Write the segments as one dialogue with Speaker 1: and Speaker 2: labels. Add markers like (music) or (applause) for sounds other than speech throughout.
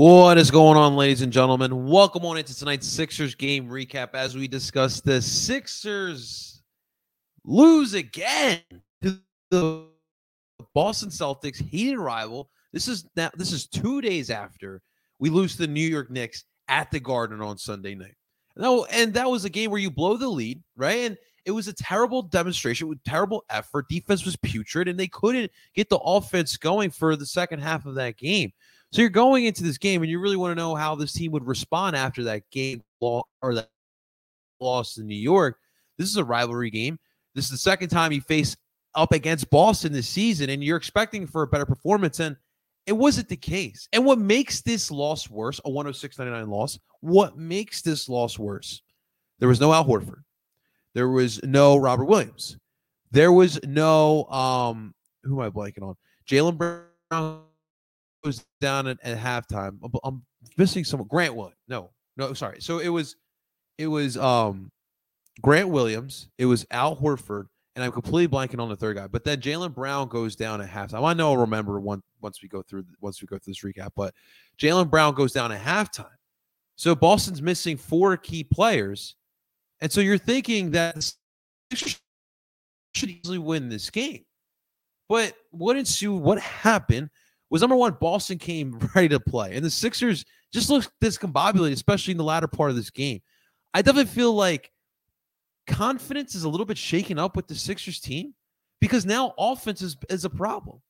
Speaker 1: What is going on, ladies and gentlemen? Welcome on into tonight's Sixers game recap as we discuss the Sixers lose again to the Boston Celtics, heated rival. This is now this is two days after we lose to the New York Knicks at the Garden on Sunday night. No, and that was a game where you blow the lead, right? And it was a terrible demonstration with terrible effort. Defense was putrid, and they couldn't get the offense going for the second half of that game. So you're going into this game, and you really want to know how this team would respond after that game or that loss in New York. This is a rivalry game. This is the second time you face up against Boston this season, and you're expecting for a better performance. And it wasn't the case. And what makes this loss worse, a 106.99 loss, what makes this loss worse? There was no Al Horford. There was no Robert Williams. There was no um who am I blanking on? Jaylen Brown was down at, at halftime. I'm, I'm, missing someone. Grant Williams. No, no, sorry. So it was it was um Grant Williams, it was Al Horford, and I'm completely blanking on the third guy. But then Jaylen Brown goes down at halftime. I know I'll remember one once we go through once we go through this recap, but Jaylen Brown goes down at halftime. So Boston's missing four key players. And so you're thinking that should easily win this game. But what ensued, what happened was number one, Boston came (laughs) ready to play. And the Sixers just looked discombobulated, especially in the latter part of this game. I definitely feel like confidence is a little bit shaken up with the Sixers team because now offense is, is a problem.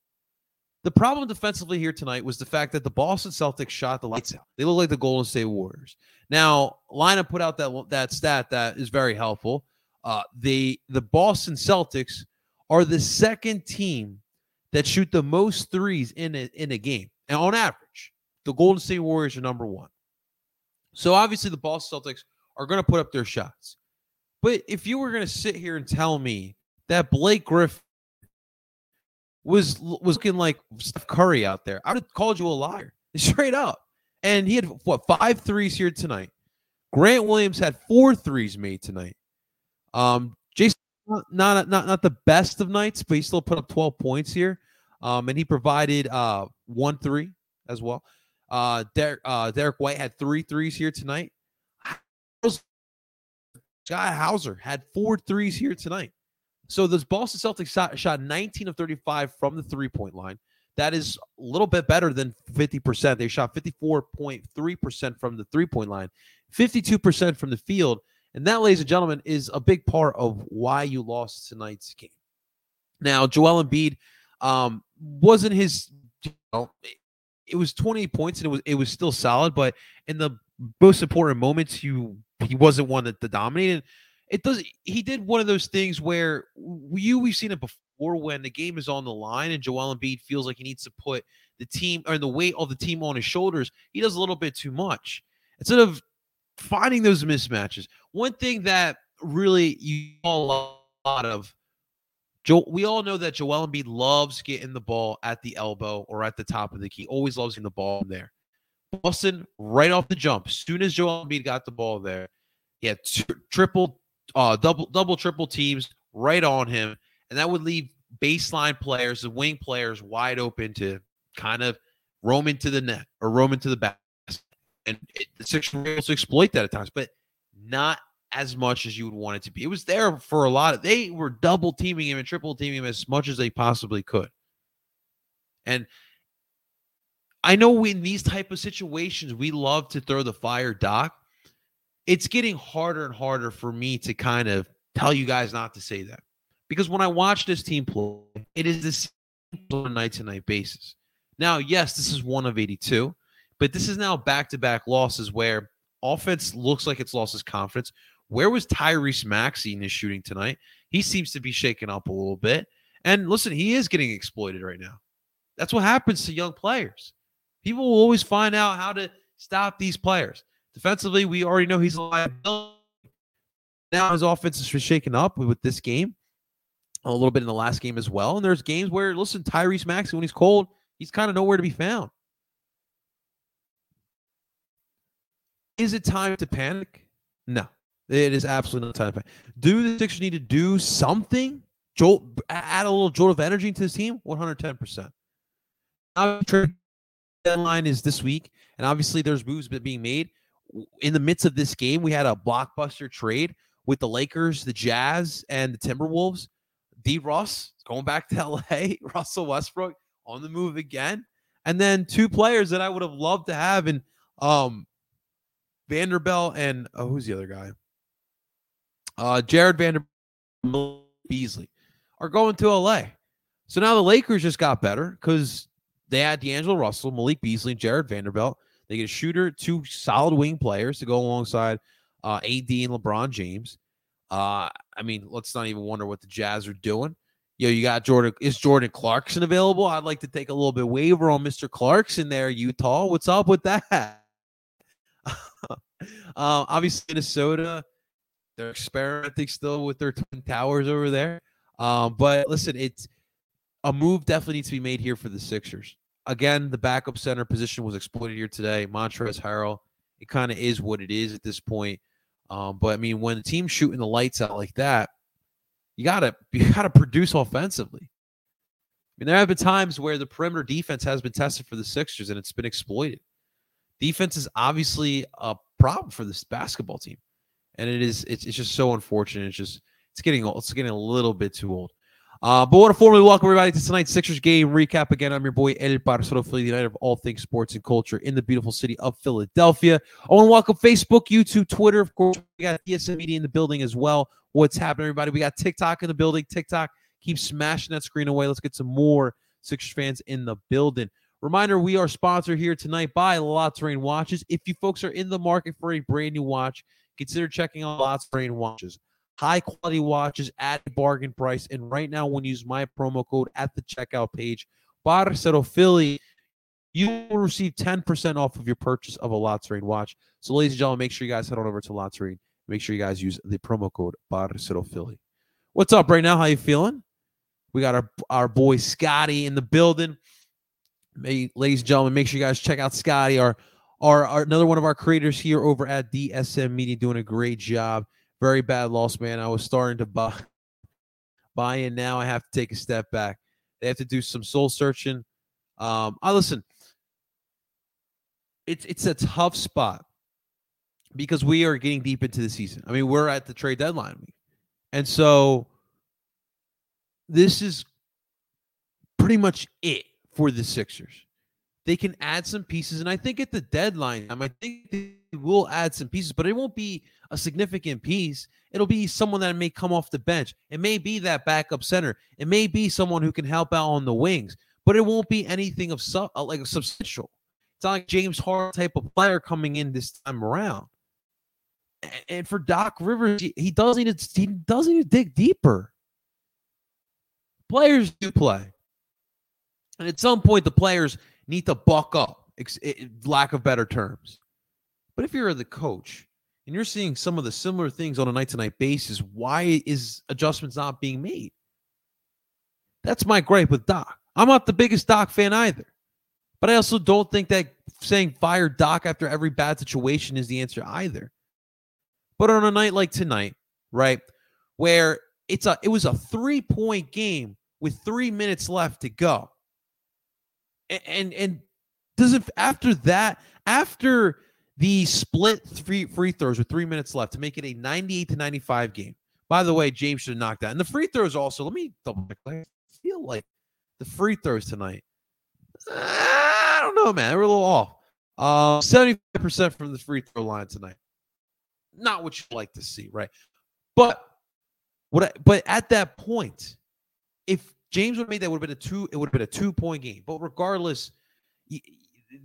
Speaker 1: The problem defensively here tonight was the fact that the Boston Celtics shot the lights out. They look like the Golden State Warriors. Now, Lina put out that that stat that is very helpful. Uh, the the Boston Celtics are the second team that shoot the most threes in a, in a game, and on average, the Golden State Warriors are number one. So obviously, the Boston Celtics are going to put up their shots. But if you were going to sit here and tell me that Blake Griffin was was looking like Steph Curry out there, I would have called you a liar, (laughs) straight up. And he had what five threes here tonight. Grant Williams had four threes made tonight. Um, Jayson, not not not the best of nights, but he still put up 12 points here. Um, and he provided uh one three as well. Uh, Derek uh Derrick White had three threes here tonight. Sky Hauser had four threes here tonight. So those Boston Celtics shot, shot 19 of 35 from the three point line. That is a little bit better than 50%. They shot 54.3% from the three point line, 52% from the field. And that, ladies and gentlemen, is a big part of why you lost tonight's game. Now, Joel Embiid um, wasn't his, you know, it was 20 points and it was it was still solid, but in the most important moments, you he wasn't one that, that dominated it does he did one of those things where you we've seen it before when the game is on the line and Joel Embiid feels like he needs to put the team or the weight of the team on his shoulders. He does a little bit too much. Instead of finding those mismatches. One thing that really you all a lot of Joe, we all know that Joel Embiid loves getting the ball at the elbow or at the top of the key. Always loves getting the ball there. Boston, right off the jump, as soon as Joel Embiid got the ball there, he had triple uh, double, double, triple teams right on him, and that would leave baseline players, the wing players, wide open to kind of roam into the net or roam into the basket. And it, the Sixers were able to exploit that at times, but not as much as you would want it to be. It was there for a lot of. They were double teaming him and triple teaming him as much as they possibly could. And I know in these type of situations we love to throw the fire doc, it's getting harder and harder for me to kind of tell you guys not to say that. Because when I watch this team play, it is this on a night to night basis. Now, yes, this is one of 82, but this is now back to back losses where offense looks like it's lost its confidence. Where was Tyrese Maxey in his shooting tonight? He seems to be shaken up a little bit. And listen, he is getting exploited right now. That's what happens to young players. People will always find out how to stop these players. Defensively, we already know he's a liability. Now his offense is shaken up with this game, a little bit in the last game as well. And there's games where, listen, Tyrese Maxey, when he's cold, he's kind of nowhere to be found. Is it time to panic? No, it is absolutely not time to panic. Do the Sixers need to do something? Jolt, add a little jolt of energy to this team? 110%. Now, deadline is this week, and obviously there's moves being made. In the midst of this game, we had a blockbuster trade with the Lakers, the Jazz, and the Timberwolves. D. Ross going back to (laughs) LA, Russell Westbrook on the move again, and then two players that I would have loved to have in um Vanderbilt and oh, who's the other guy? Uh, Jarred Vanderbilt Beasley are going to LA. So now the Lakers just got better because they had D'Angelo Russell, Malik Beasley, Jarred Vanderbilt. They get a shooter, two solid wing players to go alongside uh, AD and LeBron James. Uh, I mean, let's not even wonder what the Jazz are doing. Yo, you got Jordan. Is Jordan Clarkson available? I'd like to take a little bit waiver on Mr. Clarkson there, Utah. What's up with that? (laughs) uh, obviously, Minnesota, they're experimenting still with their twin towers over there. Um, but listen, it's a move definitely needs to be made here for the Sixers. Again, the backup center position was exploited here today. Montrezl Harrell, it kind of is what it is at this point. Um, but I mean, when the team's shooting the lights out like that, you gotta (laughs) you gotta produce offensively. I mean, there have been times where the perimeter defense has been tested for the Sixers and it's been exploited. Defense is obviously a problem for this basketball team, and it is it's, it's just so unfortunate. It's just it's getting old. it's getting a little bit too old. Uh, but I want to formally welcome everybody to tonight's Sixers game recap. Again, I'm your boy El Parcero Philly, the United of all things sports and culture in the beautiful city of Philadelphia. I want to welcome Facebook, YouTube, Twitter. Of course, we got DSM Media in the building as well. What's happening, everybody? We got TikTok in the building. TikTok, keep smashing that screen away. Let's get some more Sixers fans in the building. Reminder, we are sponsored here tonight by La Watches. If you folks are in the market for a brand new watch, consider checking out La Watches high quality watches at bargain price. And right now, when you use my promo code at the checkout page, Parcero Philly, you will receive 10% off of your purchase of a La watch. So, ladies and gentlemen, make sure you guys head on over to La. Make sure you guys use the promo code Parcero Philly. What's up right now? How you feeling? We got our, our boy Scotty in the building. Ladies and gentlemen, make sure you guys check out Scotty, our, our, our another one of our creators here over at DSM Media, doing a great job. Very bad loss, man. I was starting to buy buy in now. I have to take a step back. They have to do some soul searching. Um, I listen. It's it's a tough spot because we are getting deep into the season. I mean, we're at the trade deadline. And so this is pretty much it for the Sixers. They can add some pieces, and I think at the deadline, I think they will add some pieces, but it won't be a significant piece. It'll be someone that may come off the bench. It may be that backup center. It may be someone who can help out on the wings, but it won't be anything of su- uh, like substantial. It's not like James Harden type of player coming in this time around. And for Doc Rivers, he doesn't he doesn't need to dig deeper. Players do play. And at some point, the players need to buck up, eh, lack of better terms. But if you're the coach and you're seeing some of the similar things on a night to night basis, why is adjustments not being made? That's my gripe with Doc. I'm not the biggest Doc fan either. But I also don't think that saying fire Doc after every bad situation is the answer either. But on a night like tonight, right, where it's a it was a three point game with three minutes left to go and and does it after that after the split three free throws with three minutes left to make it a 98 to 95 game. By the way, James should have knocked that. And the free throws also, let me double check. I feel like the free throws tonight. I don't know, man. They were a little off. Uh, 75% from the free throw line tonight. Not what you like to see, right? But what I, but at that point, if James would have made that would have been a two. It would have been a two point game. But regardless,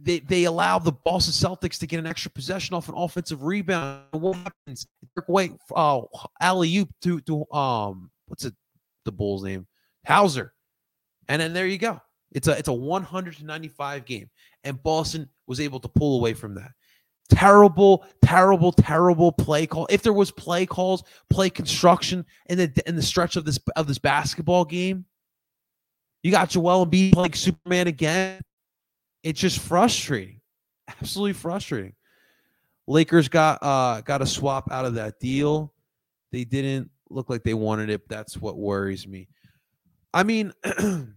Speaker 1: they they allow the Boston Celtics to get an extra possession off an offensive rebound. What happens? Wait, uh, alley oop to to um, what's it? The Bulls' name, Hauser, and then there you go. It's a it's a 100 to 95 game, and Boston was able to pull away from that. Terrible, terrible, terrible play call. If there was play calls, play construction in the in the stretch of this of this basketball game, you got Joel Embiid playing Superman again. It's just frustrating. Absolutely frustrating. Lakers got uh got a swap out of that deal. They didn't look like they wanted it. That's what worries me. I mean, (clears throat)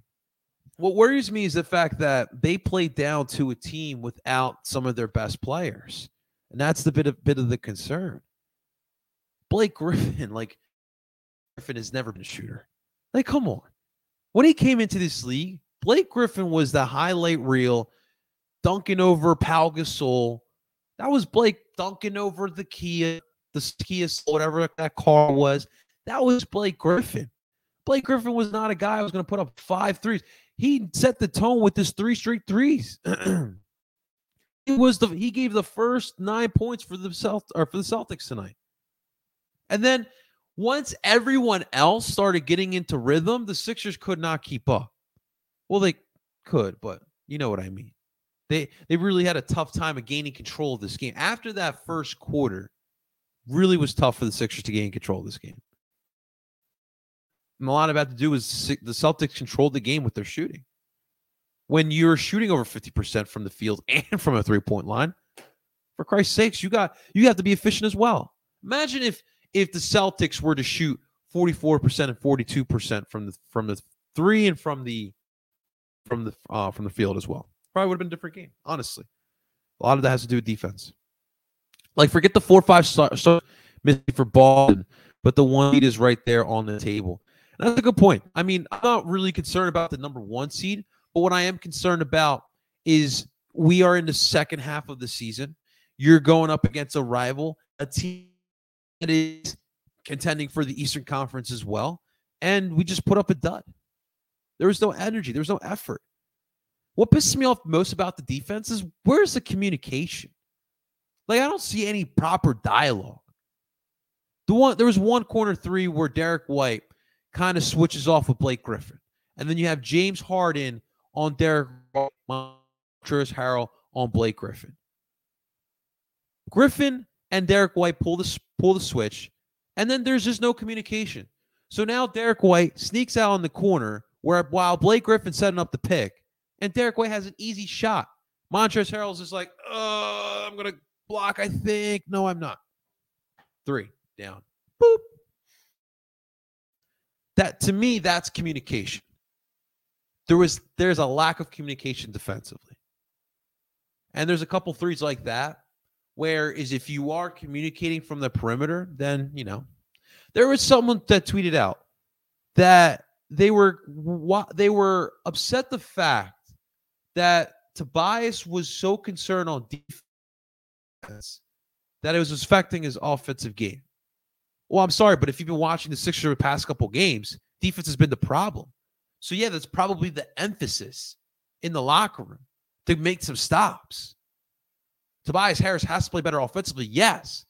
Speaker 1: what worries me is the fact that they played down to a team without some of their best players. And that's the bit of bit of the concern. Blake Griffin, like Griffin has never been a shooter. Like, come on. When he came into this league, Blake Griffin was the highlight reel, dunking over Pau Gasol. That was Blake dunking over the Kia, the Kia, whatever that car was. That was Blake Griffin. Blake Griffin was not a guy who was going to put up five threes. He set the tone with his three straight threes. (clears throat) it was the he gave the first nine points for the Celt or for the Celtics tonight. And then once everyone else started getting into rhythm, the Sixers could not keep up. Well, they could, but you know what I mean. They they really had a tough time of gaining control of this game. After that first quarter, really was tough for the Sixers to gain control of this game. And a lot of that to do was the Celtics controlled the game with their shooting. When you're shooting over 50% from the field (laughs) and from a three-point line, for Christ's sakes, you got you have to be efficient as well. Imagine if if the Celtics were to shoot 44% and 42% from the from the three and from the from the uh, from the field as well. Probably would have been a different game, honestly. A lot of that has to do with defense. Like forget the four five star, star missing for ball, but the one lead is right there on the table. And that's a good point. I mean, I'm not really concerned about the number one seed, but what I am concerned about is we are in the second half of the season. You're going up against a rival, a team that is contending for the Eastern Conference as well. And we just put up a dud. There was no energy, there was no effort. What pisses me off most about the defense is where's the communication? Like, I don't see any proper dialogue. The one there was one corner three where Derrick White kind of switches off with Blake Griffin. And then you have James Harden on Derrick Montrezl Harrell on Blake Griffin. Griffin and Derrick White pull the pull the switch, and then there's just no communication. So now Derrick White sneaks out on the corner where while Blake Griffin's setting up the pick, and Derrick White has an easy shot. Montrezl Harrell's is like, oh, I'm gonna block. I think no, I'm not. Three down. Boop. That to me, that's communication. There was there's a lack of communication defensively. And there's a couple threes like that where is if you are communicating from the perimeter, then you know there was someone that tweeted out that they were they were upset the fact that Tobias was so concerned on defense that it was affecting his offensive game. Well, I'm sorry, but if you've been watching the Sixers the past couple games, defense has been the problem. So yeah, that's probably the emphasis in the locker room to make some stops. Tobias Harris has to play better offensively, yes.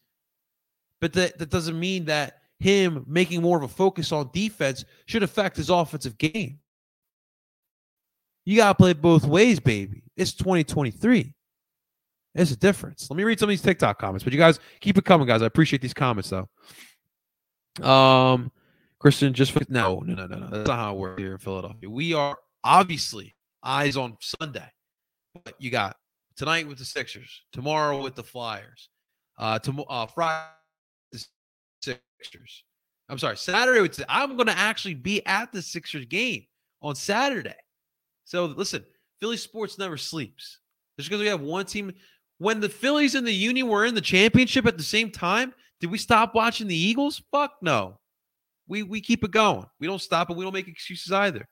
Speaker 1: But that, that doesn't mean that him making more of a focus on defense should affect his offensive game. You got to play both ways, baby. It's 2023. There's a difference. Let me read some of these TikTok comments, but you guys keep it coming, guys. I appreciate these comments, though. Um, Christian, just for, no, no, no, no, no. That's not how it works here in Philadelphia. We are obviously eyes on Sunday, but you got tonight with the Sixers, tomorrow with the Flyers, uh, tomorrow uh, Friday the Sixers. I'm sorry, Saturday. With, I'm going to actually be at the Sixers game on Saturday. So listen, Philly sports never sleeps. Just because we have one team. When the Phillies and the Union were in the championship at the same time, did we stop watching the Eagles? Fuck no. We we keep it going. We don't stop and we don't make excuses either.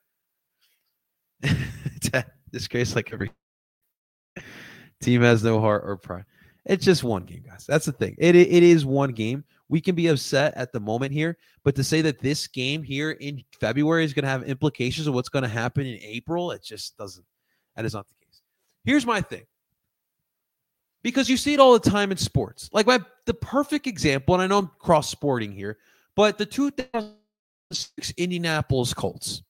Speaker 1: (laughs) this case like every Team has no heart or pride. It's just one game, guys. That's the thing. It, it is one game. We can be upset at the moment here, but to say that this game here in February is going to have implications of what's going to happen in April, it just doesn't. That is not the case. Here's my thing. Because you see it all the time in sports. Like my the perfect example, and I know I'm cross sporting here, but the 2006 Indianapolis Colts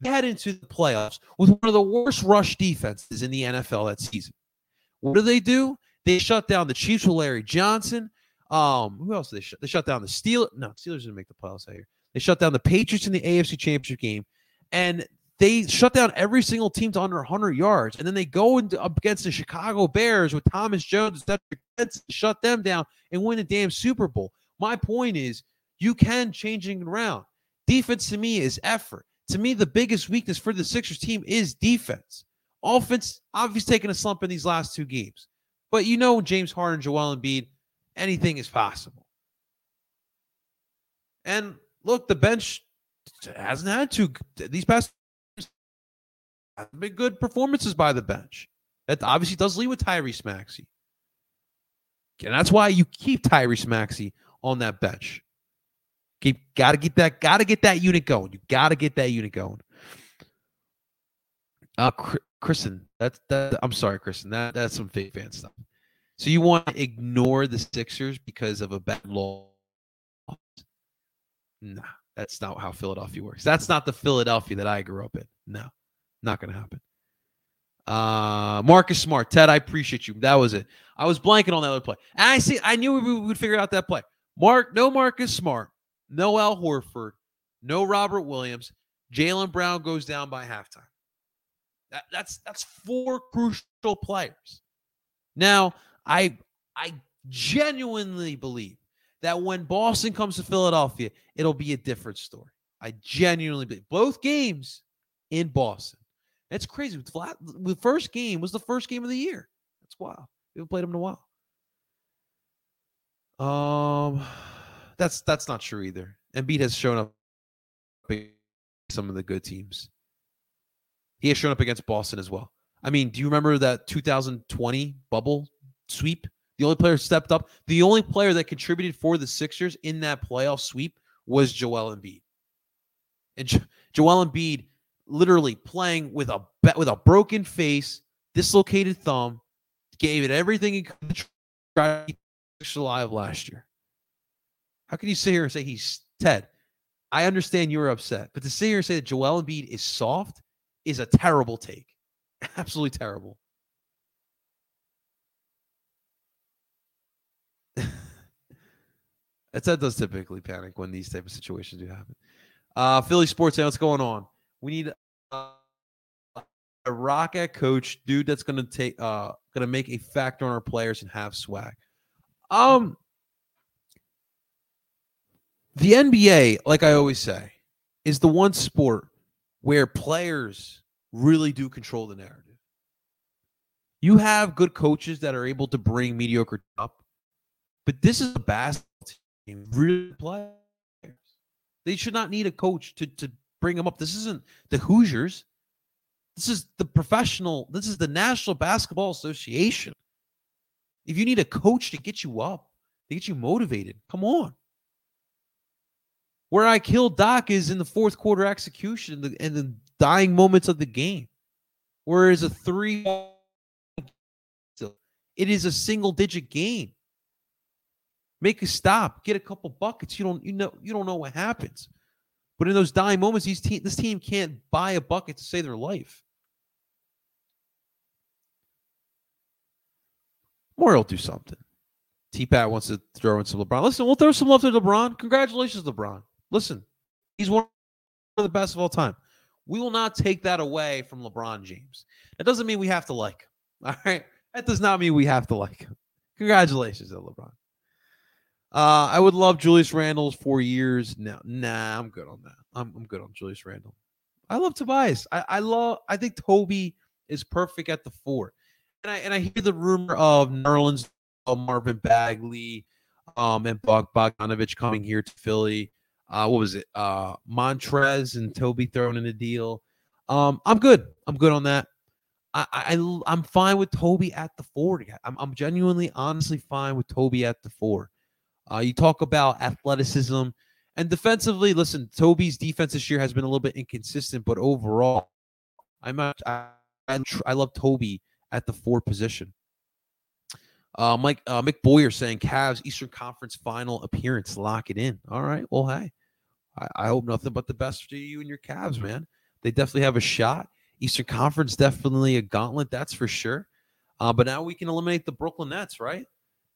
Speaker 1: they head into the playoffs with one of the worst rush defenses in the NFL that season. What do they do? They shut down the Chiefs with Larry Johnson. Um, who else they shut? They shut down the Steelers. No, Steelers didn't make the playoffs here. They shut down the Patriots in the AFC Championship game, and they shut down every single team to under 100 yards. And then they go into, up against the Chicago Bears with Thomas Jones. Shut them down and win the damn Super Bowl. My point is, you can change it around. Defense to me is effort. To me, the biggest weakness for the Sixers team is defense. Offense, obviously, taking a slump in these last two games. But you know, James Harden, Joel Embiid, anything is possible. And look, the bench hasn't had to these past haven't been good performances by the bench. That obviously does lead with Tyrese Maxey. And that's why you keep Tyrese Maxey on that bench. Keep gotta get that, gotta get that unit going. You gotta get that unit going. Uh Kristen, that's that I'm sorry, Kristen. That that's some fake fan stuff. So you want to ignore the Sixers because of a bad loss? Nah, that's not how Philadelphia works. That's not the Philadelphia that I grew up in. No, not gonna happen. Uh, Marcus Smart, Ted, I appreciate you. That was it. I was blanking on that other play, and I see. I knew we would figure out that play. Mark, no Marcus Smart, no Al Horford, no Robert Williams. Jaylen Brown goes down by halftime. That, that's that's four crucial players. Now, I I genuinely believe that when Boston comes to Philadelphia, it'll be a different story. I genuinely believe both games in Boston. That's crazy. The first game was the first game of the year. That's wild. We haven't played them in a while. Um, (sighs) that's that's not true either. Embiid has shown up some of the good teams. He has shown up against Boston as well. I mean, do you remember that 2020 bubble sweep? The only player stepped up. The only player that contributed for the Sixers in that playoff sweep was Joel Embiid. And jo- Joel Embiid literally playing with a with a broken face, dislocated thumb, gave it everything he could try alive last year. How can you sit here and say he's Ted? I understand you're upset, but to sit here and say that Joel Embiid is soft is a terrible take. (laughs) Absolutely terrible. (laughs) It that does typically panic when these type of situations do happen. Uh, Philly sports, what's going on? We need uh, a rocket coach, dude. That's gonna take, uh, gonna make a factor on our players and have swag. Um, the NBA, like I always say, is the one sport where players really do control the narrative. You have good coaches that are able to bring mediocre up, but this is a basketball team, really players. They should not need a coach to to bring them up. This isn't the Hoosiers. This is the professional. This is the National Basketball Association. If you need a coach to get you up, to get you motivated, come on. Where I kill Doc is in the fourth quarter execution and the, and the dying moments of the game. Whereas a three, it is a single digit game. Make a stop, get a couple buckets. You don't you know you don't know what happens. But in those dying moments, these team, this team can't buy a bucket to save their life. Moore will do something. T Pat wants to throw in some LeBron. Listen, we'll throw some love to LeBron. Congratulations, LeBron. Listen, he's one of the best of all time. We will not take that away from LeBron James. That doesn't mean we have to like him. (laughs) All right. That does not mean we have to like him. Congratulations to LeBron. Uh, I would love Julius Randle's four years. No, nah, I'm good on that. I'm, I'm good on Julius Randle. I love Tobias. I, I love. I think Toby is perfect at the four. And I and I hear the rumor of Nerlens, uh, Marvin Bagley, um, and Bog Bogdanovic coming here to Philly. Uh, what was it? Uh, Montrez and Toby thrown in a deal. Um, I'm good. I'm good on that. I, I I'm fine with Toby at the four. I'm I'm genuinely, honestly fine with Toby at the four. Uh, you talk about athleticism and defensively. Listen, Toby's defense this year has been a little bit inconsistent, but overall, I'm not, I, I love Toby at the four position. Uh, Mike uh, Mick Boyer saying Cavs Eastern Conference Final appearance, lock it in. All right, well, hey, I, I hope nothing but the best for you and your Cavs, man. They definitely have a shot. Eastern Conference definitely a gauntlet, that's for sure. Uh, but now we can eliminate the Brooklyn Nets, right?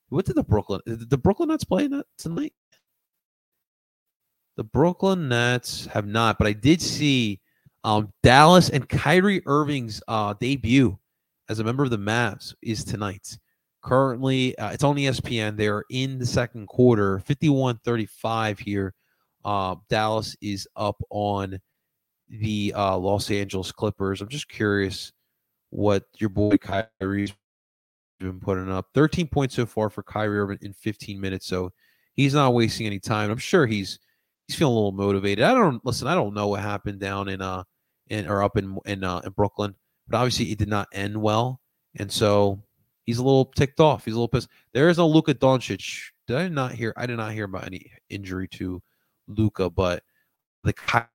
Speaker 1: What did the Brooklyn did the Brooklyn Nets play tonight? The Brooklyn Nets have not, but I did see um, Dallas and Kyrie Irving's uh, debut as a member of the Mavs is tonight. Currently, uh, it's on ESPN. They are in the second quarter, 51 35 here. Uh, Dallas is up on the uh, Los Angeles Clippers. I'm just curious what your boy Kyrie's been putting up. 13 points so far for Kyrie Irving in 15 minutes, so he's not wasting any time. I'm sure he's he's feeling a little motivated. I don't listen. I don't know what happened down in uh in or up in in uh, in Brooklyn, but obviously it did not end well, and so he's a little ticked off. He's a little pissed. There is no Luka Doncic. Did I not hear? I did not hear about any injury to Luka, but the Kyrie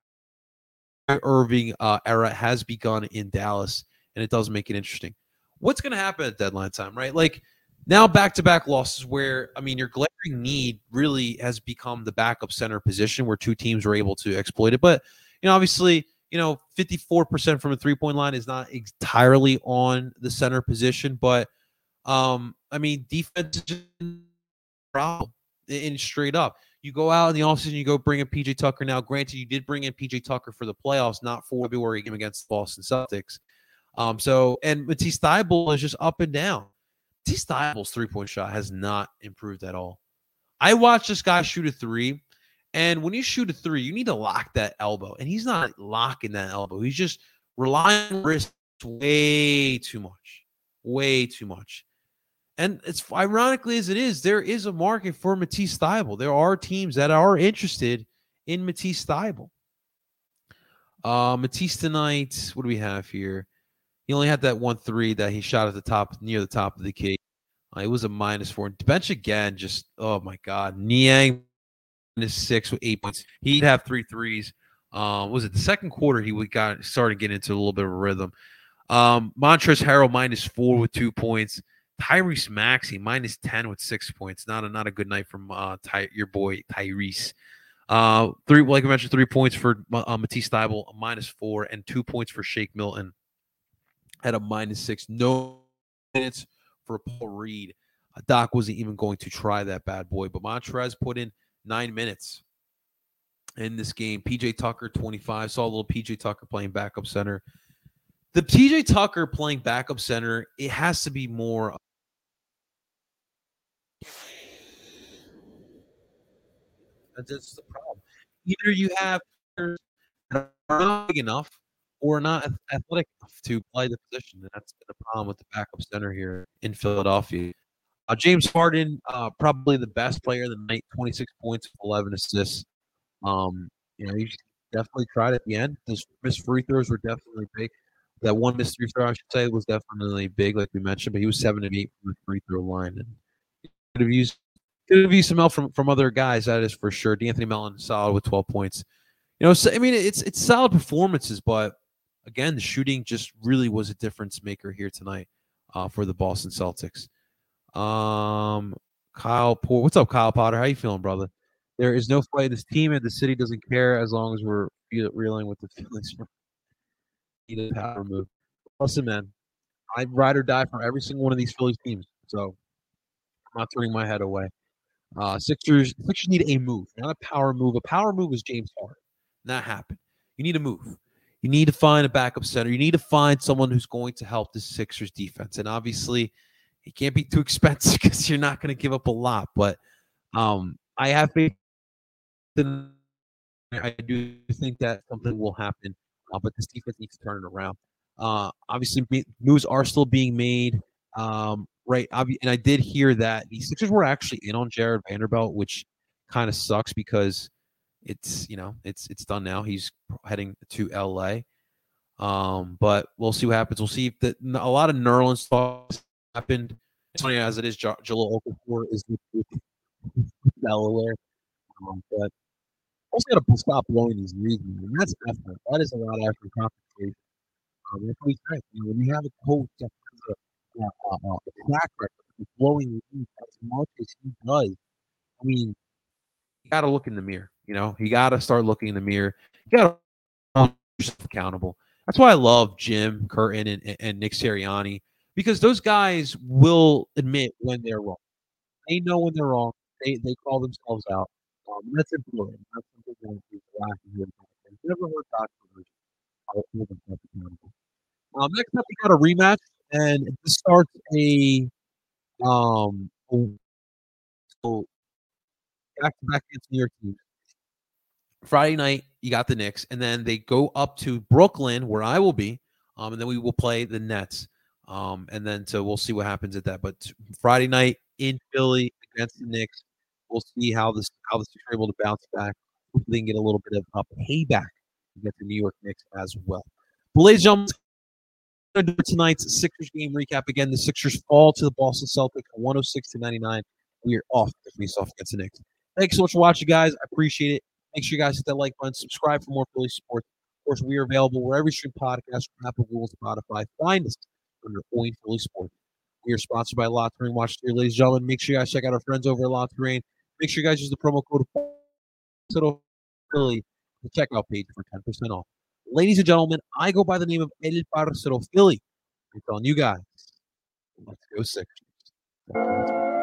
Speaker 1: Irving uh, era has begun in Dallas, and it does make it interesting. What's going to happen at deadline time, right? Like now, back to back losses where, I mean, your glaring need really has become the backup center position where two teams were able to exploit it. But, you know, obviously, you know, 54% from a three point line is not entirely on the center position, but, um, I mean, defense is problem and straight up. You go out in the offseason, you go bring in PJ Tucker. Now, granted, you did bring in PJ Tucker for the playoffs, not for February game against the Boston Celtics. Um, so and Matisse Thybulle is just up and down. Matisse Thybulle's three point shot has not improved at all. I watched this guy shoot a three, and when you shoot a three, you need to lock that elbow, and he's not locking that elbow. He's just relying on wrist way too much, way too much. And it's ironically as it is, there is a market for Matisse Thybulle. There are teams that are interested in Matisse Thybulle. Uh, Matisse tonight, what do we have here? He only had that one three that he shot at the top, near the top of the key. Uh, it was a minus four. Bench again, just oh my god. Niang minus six with eight points. He'd have three threes. Um, was it the second quarter? He would got started getting into a little bit of a rhythm. Um, Montrezl Harrell minus four with two points. Tyrese Maxey minus 10 with six points. Not a not a good night from uh Ty, your boy Tyrese. Uh three like I mentioned, three points for uh, Matisse Thybulle, minus four, and two points for Shake Milton at a minus six. No minutes for Paul Reed. Uh, Doc wasn't even going to try that bad boy, but Montrez put in nine minutes in this game. PJ Tucker 25. Saw a little PJ Tucker playing backup center. The PJ Tucker playing backup center, it has to be more That's the problem. Either you have players not big enough or not athletic enough to play the position, and that's been the problem with the backup center here in Philadelphia. Uh, James Harden, uh, probably the best player of the night, 26 points, 11 assists. Um, you know, he definitely tried at the end. Those missed free throws were definitely big. That one missed free throw, I should say, was definitely big, like we mentioned. But he was seven and eight from the free throw line, and could have used could have used some help from from other guys. That is for sure. D'Anthony Melton solid with 12 points. You know, so, I mean, it's it's solid performances, but again, the shooting just really was a difference maker here tonight uh, for the Boston Celtics. Um, Kyle Poor, what's up, Kyle Potter? How you feeling, brother? There is no fight. This team and the city doesn't care as long as we're reeling with the (laughs) feelings. Need a power move. Listen, man, I ride or die for every single one of these Phillies teams. So I'm not turning my head away. Uh, Sixers, Sixers need a move, not a power move. A power move is James Harden. That happened. You need a move. You need to find a backup center. You need to find someone who's going to help the Sixers defense. And obviously, it can't be too (laughs) expensive because you're not going to give up a lot. But um, I have faith. I do think that something will happen. Uh, but this defense needs to turn it around. Uh, obviously, moves are still being made. Um, right. And I did hear that the Sixers were actually in on Jarred Vanderbilt, which kind of sucks because it's you know it's it's done now. He's heading to LA. Um, but we'll see what happens. We'll see if the, a lot of Nerlens thoughts happened. As funny as it is, J- Jahlil Okafor is with, Delaware. Um, but also got to stop blowing these leagues, man. That's effort. That is a lot of effort concentration. Um, we. You know, when you have a coach that has a, a, a track record blowing leagues as much as he does, I mean, you got to look in the mirror. You know, you got to start looking in the mirror. You got to hold yourself accountable. That's why I love Jim Curtin and, and Nick Sirianni because those guys will admit when they're wrong. They know when they're wrong. They they call themselves out. Um, that's important. That's something that here. Never heard accountable. Um, next up, we got a rematch, and this starts a um so back to back against New York. Friday night, you got the Knicks, and then they go up to Brooklyn, where I will be, um, and then we will play the Nets. Um, and then so we'll see what happens at that. But Friday night in Philly against the Knicks, we'll see how this how Sixers are able to bounce back. Hopefully, they can get a little bit of a payback against the New York Knicks as well. But ladies and gentlemen, tonight's Sixers game recap. Again, the Sixers fall to the Boston Celtics 106 to 99. We are off the face off against the Knicks. Thanks so much for watching, guys. I appreciate it. Make sure you guys hit that like button, subscribe for more Philly sports. Of course, we are available wherever you stream podcasts Apple, Google, Spotify. Find us under Point Philly Sports. We are sponsored by La Terrain Watch here, ladies and gentlemen. Make sure you guys check out our friends over at La Terrain. Make sure you guys use the promo code Philly the checkout page for 10% off. Ladies and gentlemen, I go by the name of El Parcero Philly. I'm telling you guys, let's go Sixers.